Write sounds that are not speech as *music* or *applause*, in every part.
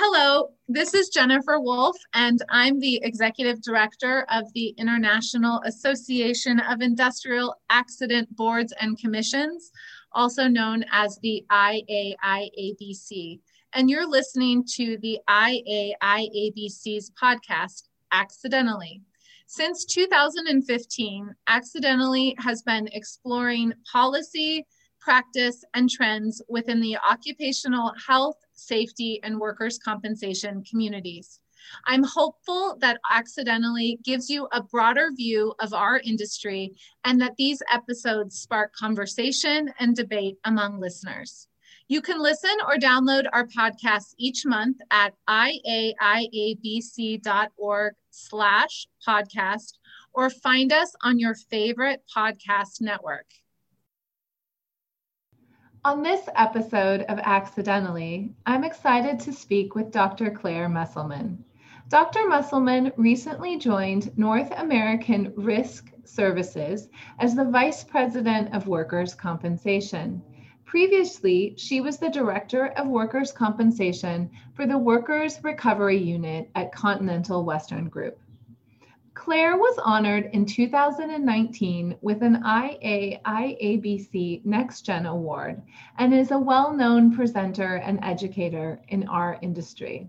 Hello, this is Jennifer Wolf, and I'm the Executive Director of the International Association of Industrial Accident Boards and Commissions, also known as the IAIABC. And you're listening to the IAIABC's podcast, Accidentally. Since 2015, Accidentally has been exploring policy, practice, and trends within the occupational health safety, and workers' compensation communities. I'm hopeful that accidentally gives you a broader view of our industry and that these episodes spark conversation and debate among listeners. You can listen or download our podcast each month at iaiabc.org slash podcast or find us on your favorite podcast network. On this episode of Accidentally, I'm excited to speak with Dr. Claire Musselman. Dr. Musselman recently joined North American Risk Services as the Vice President of Workers' Compensation. Previously, she was the Director of Workers' Compensation for the Workers' Recovery Unit at Continental Western Group. Claire was honored in 2019 with an IAIABC Next Gen Award and is a well known presenter and educator in our industry.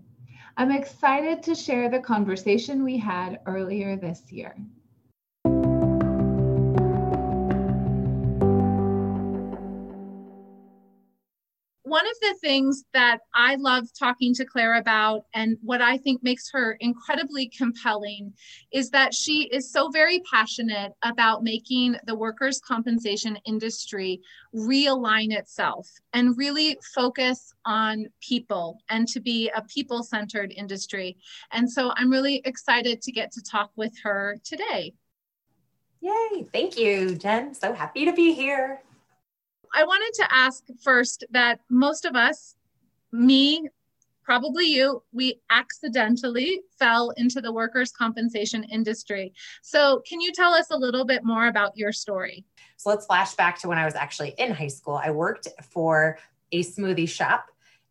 I'm excited to share the conversation we had earlier this year. One of the things that I love talking to Claire about, and what I think makes her incredibly compelling, is that she is so very passionate about making the workers' compensation industry realign itself and really focus on people and to be a people centered industry. And so I'm really excited to get to talk with her today. Yay! Thank you, Jen. So happy to be here. I wanted to ask first that most of us, me, probably you, we accidentally fell into the workers' compensation industry. So, can you tell us a little bit more about your story? So, let's flash back to when I was actually in high school. I worked for a smoothie shop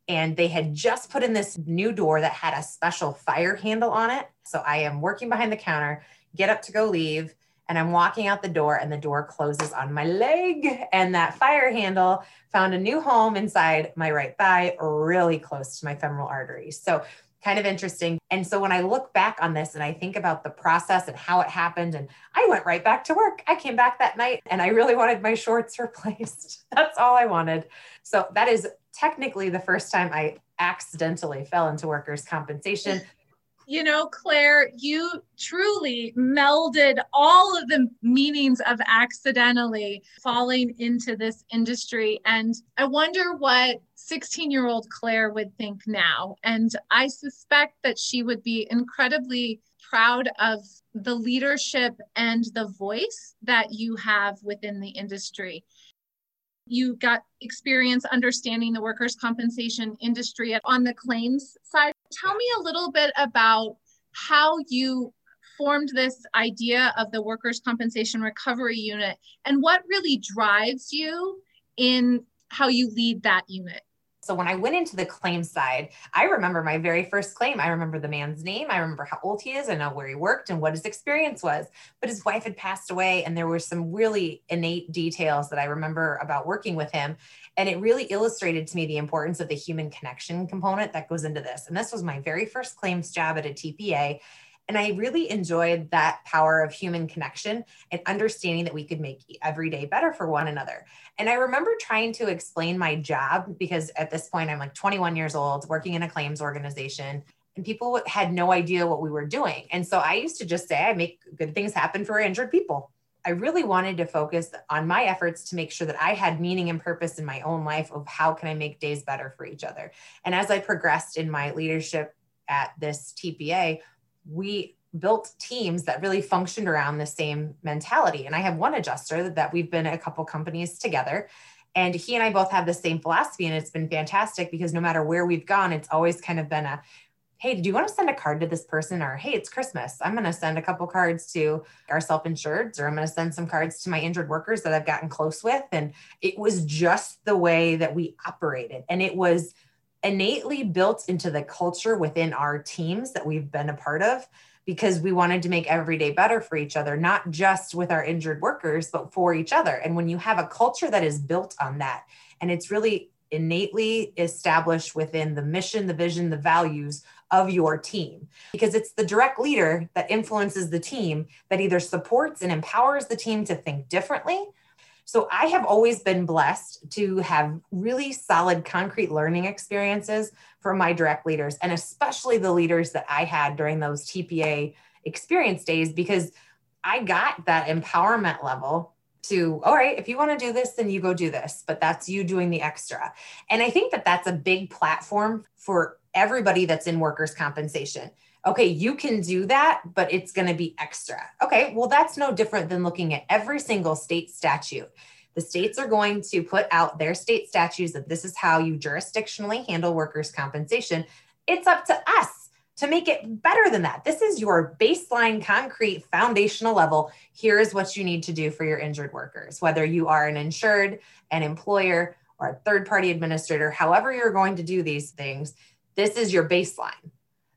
and they had just put in this new door that had a special fire handle on it. So, I am working behind the counter, get up to go leave and I'm walking out the door and the door closes on my leg and that fire handle found a new home inside my right thigh really close to my femoral artery. So kind of interesting. And so when I look back on this and I think about the process and how it happened and I went right back to work. I came back that night and I really wanted my shorts *laughs* replaced. That's all I wanted. So that is technically the first time I accidentally fell into workers compensation you know, Claire, you truly melded all of the meanings of accidentally falling into this industry. And I wonder what 16 year old Claire would think now. And I suspect that she would be incredibly proud of the leadership and the voice that you have within the industry you got experience understanding the workers' compensation industry on the claims side. Tell me a little bit about how you formed this idea of the workers' compensation recovery unit and what really drives you in how you lead that unit. So when I went into the claim side, I remember my very first claim. I remember the man's name. I remember how old he is. I know where he worked and what his experience was. But his wife had passed away, and there were some really innate details that I remember about working with him. And it really illustrated to me the importance of the human connection component that goes into this. And this was my very first claims job at a TPA. And I really enjoyed that power of human connection and understanding that we could make every day better for one another. And I remember trying to explain my job because at this point I'm like 21 years old, working in a claims organization, and people had no idea what we were doing. And so I used to just say, I make good things happen for injured people. I really wanted to focus on my efforts to make sure that I had meaning and purpose in my own life of how can I make days better for each other. And as I progressed in my leadership at this TPA, we built teams that really functioned around the same mentality. And I have one adjuster that we've been a couple companies together. And he and I both have the same philosophy. And it's been fantastic because no matter where we've gone, it's always kind of been a, hey, do you want to send a card to this person? Or hey, it's Christmas. I'm going to send a couple cards to our self insureds, or I'm going to send some cards to my injured workers that I've gotten close with. And it was just the way that we operated. And it was innately built into the culture within our teams that we've been a part of because we wanted to make every day better for each other, not just with our injured workers, but for each other. And when you have a culture that is built on that, and it's really innately established within the mission, the vision, the values of your team, because it's the direct leader that influences the team that either supports and empowers the team to think differently so I have always been blessed to have really solid, concrete learning experiences from my direct leaders, and especially the leaders that I had during those TPA experience days, because I got that empowerment level to, all right, if you want to do this, then you go do this, but that's you doing the extra. And I think that that's a big platform for everybody that's in workers' compensation okay, you can do that, but it's going to be extra. Okay, well, that's no different than looking at every single state statute. The states are going to put out their state statutes that this is how you jurisdictionally handle workers' compensation. It's up to us to make it better than that. This is your baseline, concrete, foundational level. Here is what you need to do for your injured workers, whether you are an insured, an employer, or a third party administrator, however, you're going to do these things. This is your baseline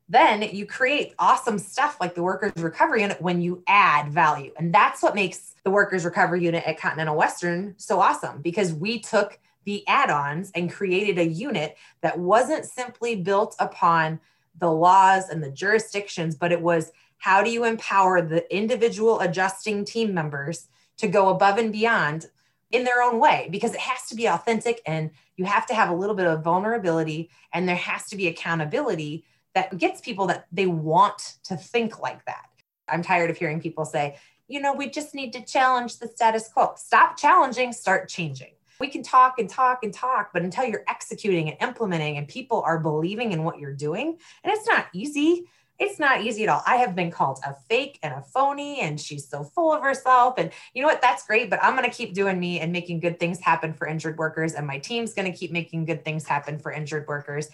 then you create awesome stuff like the workers recovery unit when you add value. And that's what makes the workers recovery unit at continental western so awesome because we took the add-ons and created a unit that wasn't simply built upon the laws and the jurisdictions but it was how do you empower the individual adjusting team members to go above and beyond in their own way? Because it has to be authentic and you have to have a little bit of vulnerability and there has to be accountability that gets people that they want to think like that. I'm tired of hearing people say, you know, we just need to challenge the status quo. Stop challenging, start changing. We can talk and talk and talk, but until you're executing and implementing and people are believing in what you're doing, and it's not easy. It's not easy at all. I have been called a fake and a phony, and she's so full of herself. And you know what? That's great, but I'm going to keep doing me and making good things happen for injured workers. And my team's going to keep making good things happen for injured workers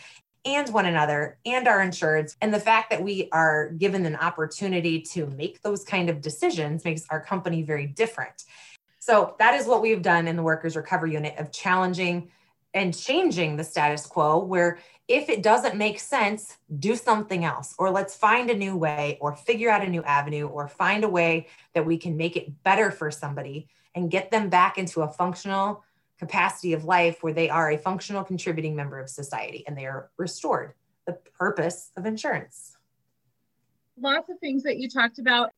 and one another and our insureds. And the fact that we are given an opportunity to make those kind of decisions makes our company very different. So that is what we've done in the workers recovery unit of challenging and changing the status quo where if it doesn't make sense, do something else, or let's find a new way, or figure out a new avenue, or find a way that we can make it better for somebody and get them back into a functional capacity of life where they are a functional contributing member of society and they are restored. The purpose of insurance. Lots of things that you talked about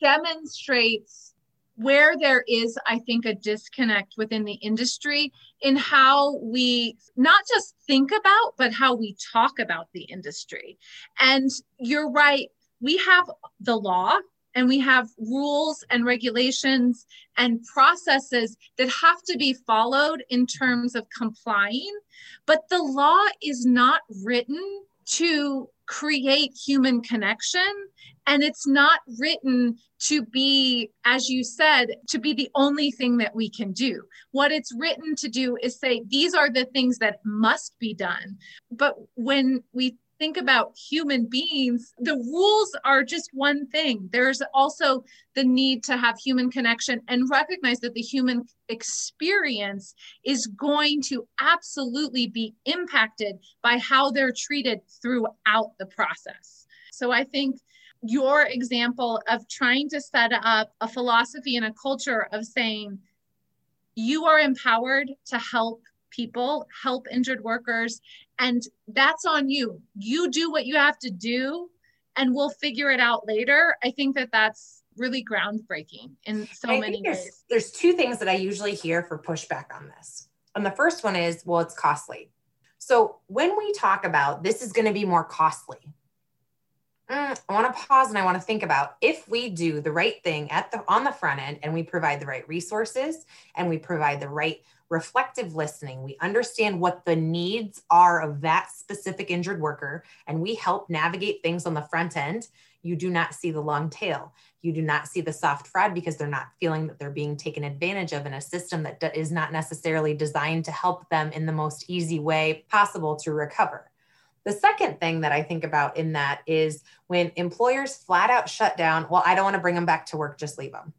demonstrates where there is i think a disconnect within the industry in how we not just think about but how we talk about the industry. And you're right we have the law and we have rules and regulations and processes that have to be followed in terms of complying. But the law is not written to create human connection. And it's not written to be, as you said, to be the only thing that we can do. What it's written to do is say, these are the things that must be done. But when we think about human beings, the rules are just one thing. There's also the need to have human connection and recognize that the human experience is going to absolutely be impacted by how they're treated throughout the process. So I think your example of trying to set up a philosophy and a culture of saying, you are empowered to help people, help injured workers, and that's on you. You do what you have to do, and we'll figure it out later. I think that that's really groundbreaking in so I many there's, ways. There's two things that I usually hear for pushback on this. And the first one is, well, it's costly. So when we talk about this is going to be more costly, mm, I want to pause and I want to think about if we do the right thing at the on the front end and we provide the right resources and we provide the right reflective listening. We understand what the needs are of that specific injured worker, and we help navigate things on the front end. You do not see the long tail. You do not see the soft fraud because they're not feeling that they're being taken advantage of in a system that is not necessarily designed to help them in the most easy way possible to recover. The second thing that I think about in that is when employers flat out shut down, well, I don't want to bring them back to work, just leave them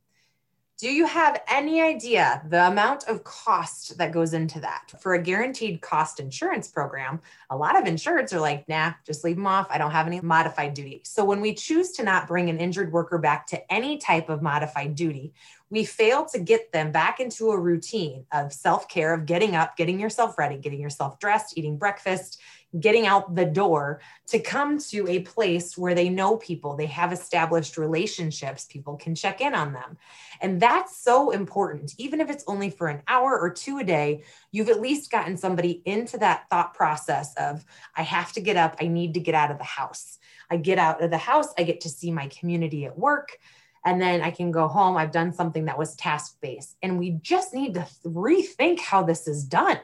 Do you have any idea the amount of cost that goes into that? For a guaranteed cost insurance program, a lot of insureds are like, nah, just leave them off. I don't have any modified duty. So when we choose to not bring an injured worker back to any type of modified duty, we fail to get them back into a routine of self care, of getting up, getting yourself ready, getting yourself dressed, eating breakfast, getting out the door to come to a place where they know people, they have established relationships, people can check in on them. And that's so important. Even if it's only for an hour or two a day, you've at least gotten somebody into that thought process of, I have to get up, I need to get out of the house. I get out of the house, I get to see my community at work. And then I can go home. I've done something that was task based. And we just need to rethink how this is done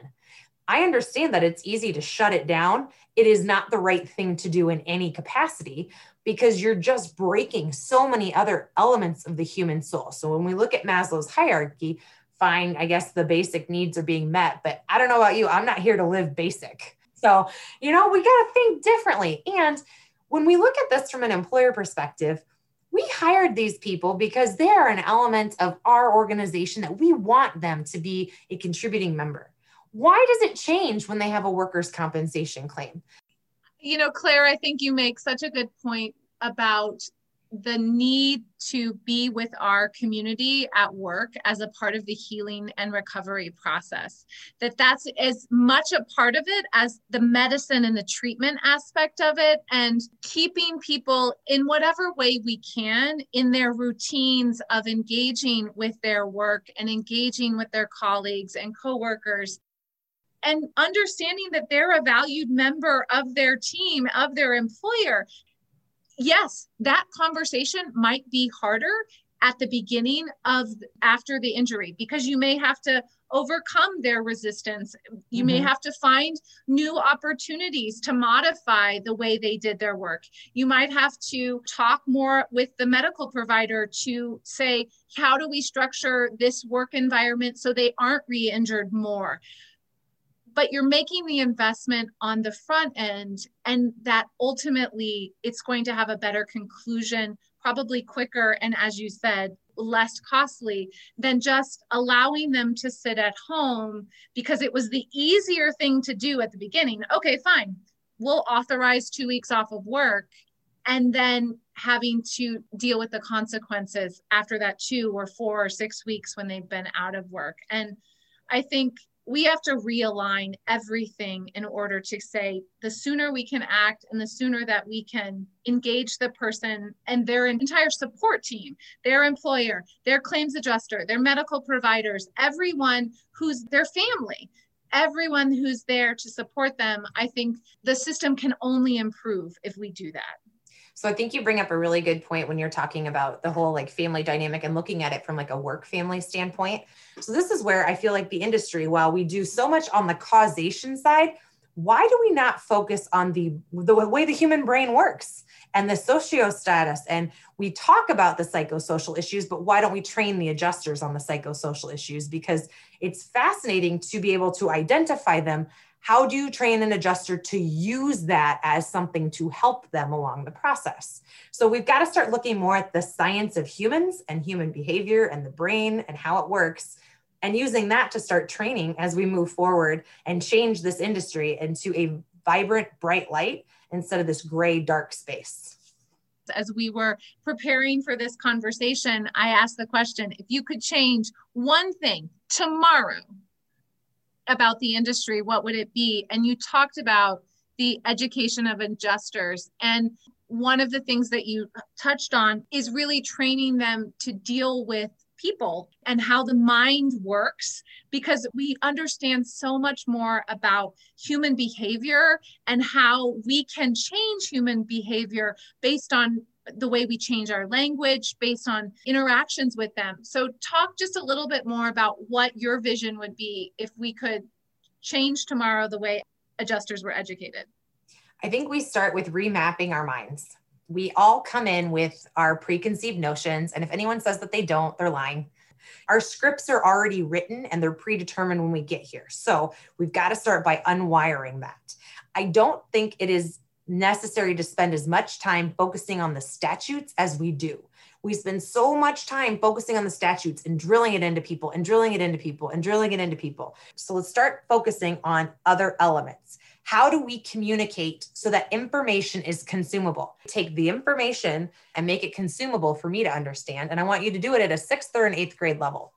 I understand that it's easy to shut it down. It is not the right thing to do in any capacity because you're just breaking so many other elements of the human soul. So when we look at Maslow's hierarchy, fine, I guess the basic needs are being met, but I don't know about you, I'm not here to live basic. So, you know, we got to think differently. And when we look at this from an employer perspective, we hired these people because they are an element of our organization that we want them to be a contributing member. Why does it change when they have a workers' compensation claim? You know, Claire, I think you make such a good point about the need to be with our community at work as a part of the healing and recovery process that that's as much a part of it as the medicine and the treatment aspect of it and keeping people in whatever way we can in their routines of engaging with their work and engaging with their colleagues and coworkers and understanding that they're a valued member of their team, of their employer. Yes, that conversation might be harder at the beginning of after the injury because you may have to overcome their resistance. You mm-hmm. may have to find new opportunities to modify the way they did their work. You might have to talk more with the medical provider to say, how do we structure this work environment so they aren't re injured more? But you're making the investment on the front end and that ultimately it's going to have a better conclusion probably quicker and as you said less costly than just allowing them to sit at home because it was the easier thing to do at the beginning. Okay fine we'll authorize 2 weeks off of work and then having to deal with the consequences after that 2 or 4 or 6 weeks when they've been out of work. And i think we have to realign everything in order to say the sooner we can act and the sooner that we can engage the person and their entire support team, their employer, their claims adjuster, their medical providers, everyone who's their family, everyone who's there to support them. I think the system can only improve if we do that. So I think you bring up a really good point when you're talking about the whole like family dynamic and looking at it from like a work family standpoint. So this is where I feel like the industry, while we do so much on the causation side, why do we not focus on the the way the human brain works and the socio status and we talk about the psychosocial issues but why don't we train the adjusters on the psychosocial issues because it's fascinating to be able to identify them how do you train an adjuster to use that as something to help them along the process? So we've got to start looking more at the science of humans and human behavior and the brain and how it works and using that to start training as we move forward and change this industry into a vibrant, bright light instead of this gray, dark space. As we were preparing for this conversation, I asked the question if you could change one thing tomorrow about the industry, what would it be? And you talked about the education of adjusters. And one of the things that you touched on is really training them to deal with people and how the mind works because we understand so much more about human behavior and how we can change human behavior based on the way we change our language based on interactions with them. So, talk just a little bit more about what your vision would be if we could change tomorrow the way adjusters were educated. I think we start with remapping our minds. We all come in with our preconceived notions, and if anyone says that they don't, they're lying. Our scripts are already written and they're predetermined when we get here. So we've got to start by unwiring that. I don't think it is necessary to spend as much time focusing on the statutes as we do. We spend so much time focusing on the statutes and drilling it into people and drilling it into people and drilling it into people. So let's start focusing on other elements. How do we communicate so that information is consumable? Take the information and make it consumable for me to understand. And I want you to do it at a sixth or an eighth grade level.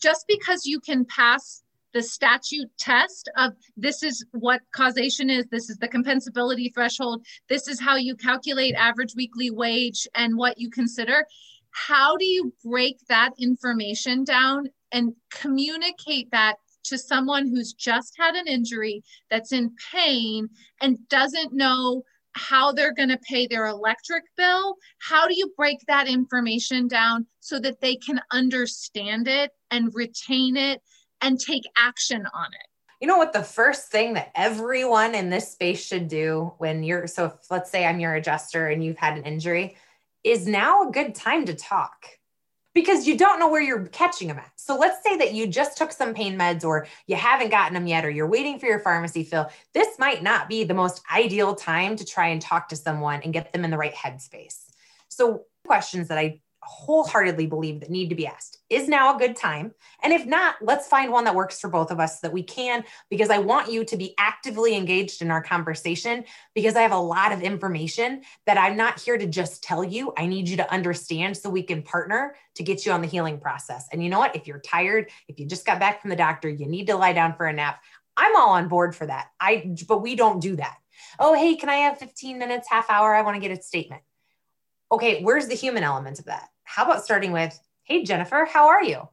Just because you can pass the statute test of this is what causation is, this is the compensability threshold, this is how you calculate average weekly wage and what you consider. How do you break that information down and communicate that to someone who's just had an injury that's in pain and doesn't know how they're going to pay their electric bill. How do you break that information down so that they can understand it and retain it and take action on it. You know what? The first thing that everyone in this space should do when you're so, if, let's say I'm your adjuster and you've had an injury, is now a good time to talk because you don't know where you're catching them at. So let's say that you just took some pain meds or you haven't gotten them yet or you're waiting for your pharmacy fill. This might not be the most ideal time to try and talk to someone and get them in the right headspace. So questions that I wholeheartedly believe that need to be asked. Is now a good time? And if not let's find one that works for both of us so that we can because i want you to be actively engaged in our conversation because i have a lot of information that i'm not here to just tell you. I need you to understand so we can partner to get you on the healing process. And you know what? If you're tired if you just got back from the doctor you need to lie down for a nap. I'm all on board for that. I but we don't do that. Oh hey can i have 15 minutes half hour? I want to get a statement okay where's the human element of that how about starting with, Hey, Jennifer, how are you?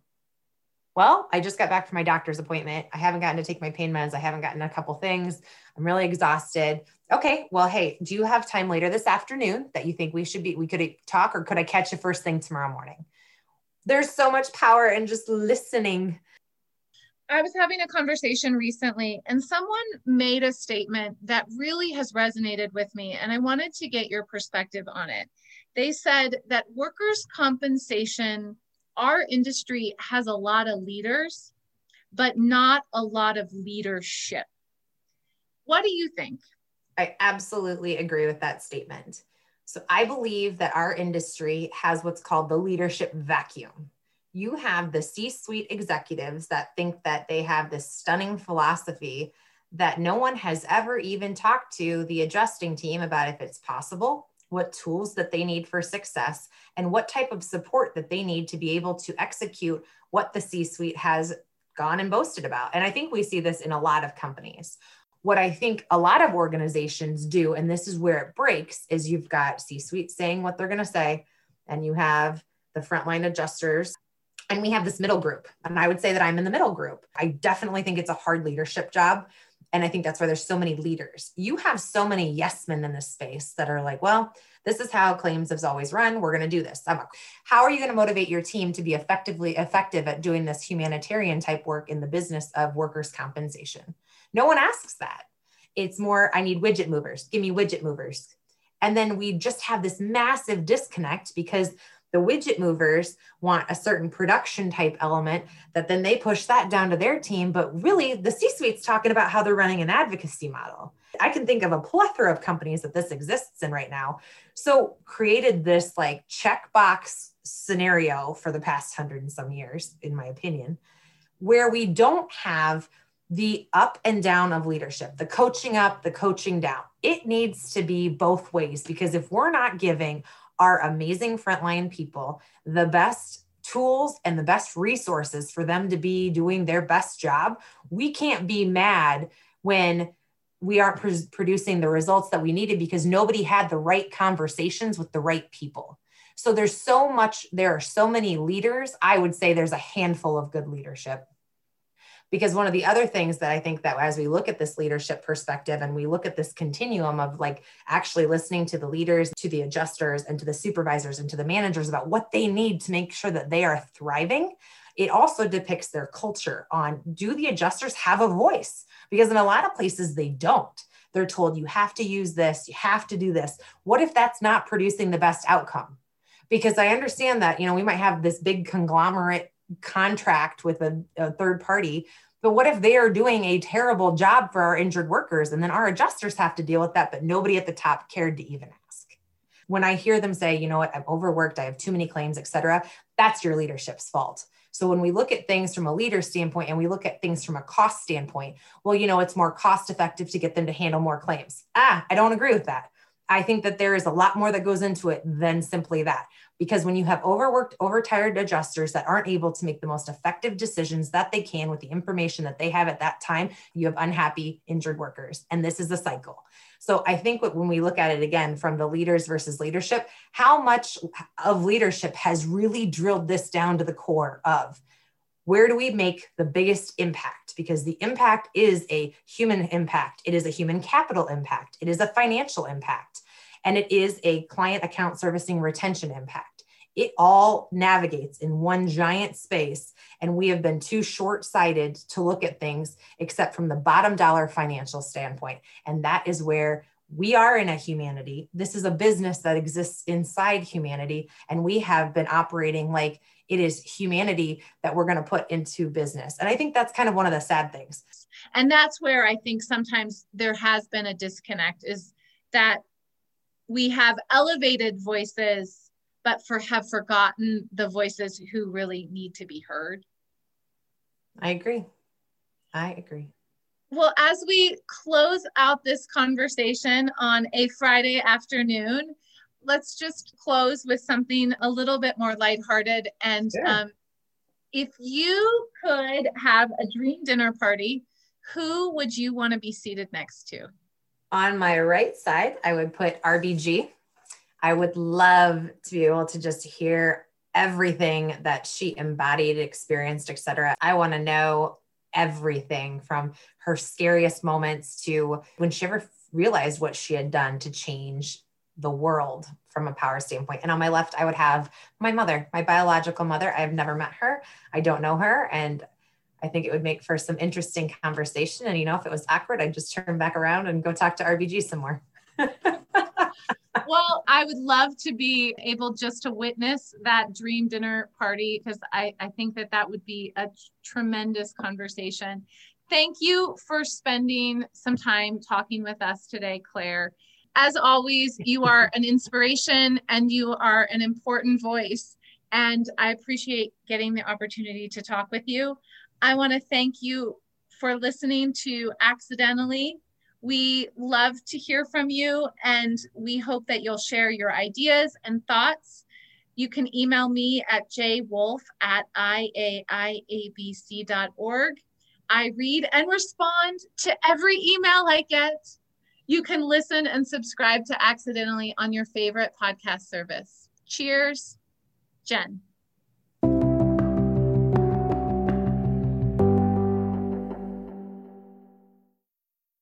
Well, I just got back from my doctor's appointment. I haven't gotten to take my pain meds. I haven't gotten a couple things. I'm really exhausted. Okay, well, hey, do you have time later this afternoon that you think we should be, we could talk, or could I catch you first thing tomorrow morning? There's so much power in just listening. I was having a conversation recently, and someone made a statement that really has resonated with me, and I wanted to get your perspective on it they said that workers' compensation, our industry has a lot of leaders, but not a lot of leadership. What do you think? I absolutely agree with that statement. So I believe that our industry has what's called the leadership vacuum. You have the C suite executives that think that they have this stunning philosophy that no one has ever even talked to the adjusting team about if it's possible what tools that they need for success, and what type of support that they need to be able to execute what the C suite has gone and boasted about. And I think we see this in a lot of companies. What I think a lot of organizations do, and this is where it breaks, is you've got C suite saying what they're going to say, and you have the frontline adjusters and we have this middle group. And I would say that I'm in the middle group. I definitely think it's a hard leadership job. And I think that's why there's so many leaders. You have so many yes men in this space that are like, well, this is how claims has always run. We're going to do this. How are you going to motivate your team to be effectively effective at doing this humanitarian type work in the business of workers' compensation? No one asks that. It's more, I need widget movers. Give me widget movers. And then we just have this massive disconnect because the widget movers want a certain production type element that then they push that down to their team. But really, the C suite's talking about how they're running an advocacy model. I can think of a plethora of companies that this exists in right now. So, created this like checkbox scenario for the past hundred and some years, in my opinion, where we don't have the up and down of leadership, the coaching up, the coaching down. It needs to be both ways because if we're not giving our amazing frontline people the best tools and the best resources for them to be doing their best job, we can't be mad when we aren't pr- producing the results that we needed because nobody had the right conversations with the right people. So there's so much, there are so many leaders. I would say there's a handful of good leadership because one of the other things that i think that as we look at this leadership perspective and we look at this continuum of like actually listening to the leaders to the adjusters and to the supervisors and to the managers about what they need to make sure that they are thriving it also depicts their culture on do the adjusters have a voice? Because in a lot of places they don't. They're told you have to use this you have to do this. What if that's not producing the best outcome? Because i understand that you know we might have this big conglomerate contract with a, a third party but what if they are doing a terrible job for our injured workers and then our adjusters have to deal with that but nobody at the top cared to even ask when I hear them say, you know what, I'm overworked, I have too many claims, et cetera, that's your leadership's fault. So when we look at things from a leader standpoint and we look at things from a cost standpoint, well, you know, it's more cost effective to get them to handle more claims. Ah, I don't agree with that. I think that there is a lot more that goes into it than simply that. Because when you have overworked, overtired adjusters that aren't able to make the most effective decisions that they can with the information that they have at that time, you have unhappy, injured workers. And this is a cycle. So I think when we look at it again from the leaders versus leadership, how much of leadership has really drilled this down to the core of where do we make the biggest impact? Because the impact is a human impact, it is a human capital impact, it is a financial impact, and it is a client account servicing retention impact. It all navigates in one giant space. And we have been too short sighted to look at things except from the bottom dollar financial standpoint. And that is where we are in a humanity. This is a business that exists inside humanity. And we have been operating like it is humanity that we're going to put into business. And I think that's kind of one of the sad things. And that's where I think sometimes there has been a disconnect is that we have elevated voices, but for have forgotten the voices who really need to be heard. I agree. I agree. Well, as we close out this conversation on a Friday afternoon, let's just close with something a little bit more lighthearted. And sure. um, if you could have a dream dinner party, who would you want to be seated next to? On my right side, I would put RBG. I would love to be able to just hear everything that she embodied, experienced, etc. I want to know everything from her scariest moments to when she ever realized what she had done to change the world from a power standpoint. And on my left, I would have my mother, my biological mother. I've never met her. I don't know her. And I think it would make for some interesting conversation. And, you know, if it was awkward, I'd just turn back around and go talk to RBG some more. *laughs* well, I would love to be able just to witness that dream dinner party because I, I think that that would be a tremendous conversation. Thank you for spending some time talking with us today, Claire. As always, you are an inspiration and you are an important voice. And I appreciate getting the opportunity to talk with you. I want to thank you for listening to Accidentally we love to hear from you and we hope that you'll share your ideas and thoughts. You can email me at jwolf at iaiabc.org. I read and respond to every email I get. You can listen and subscribe to Accidentally on your favorite podcast service. Cheers, Jen.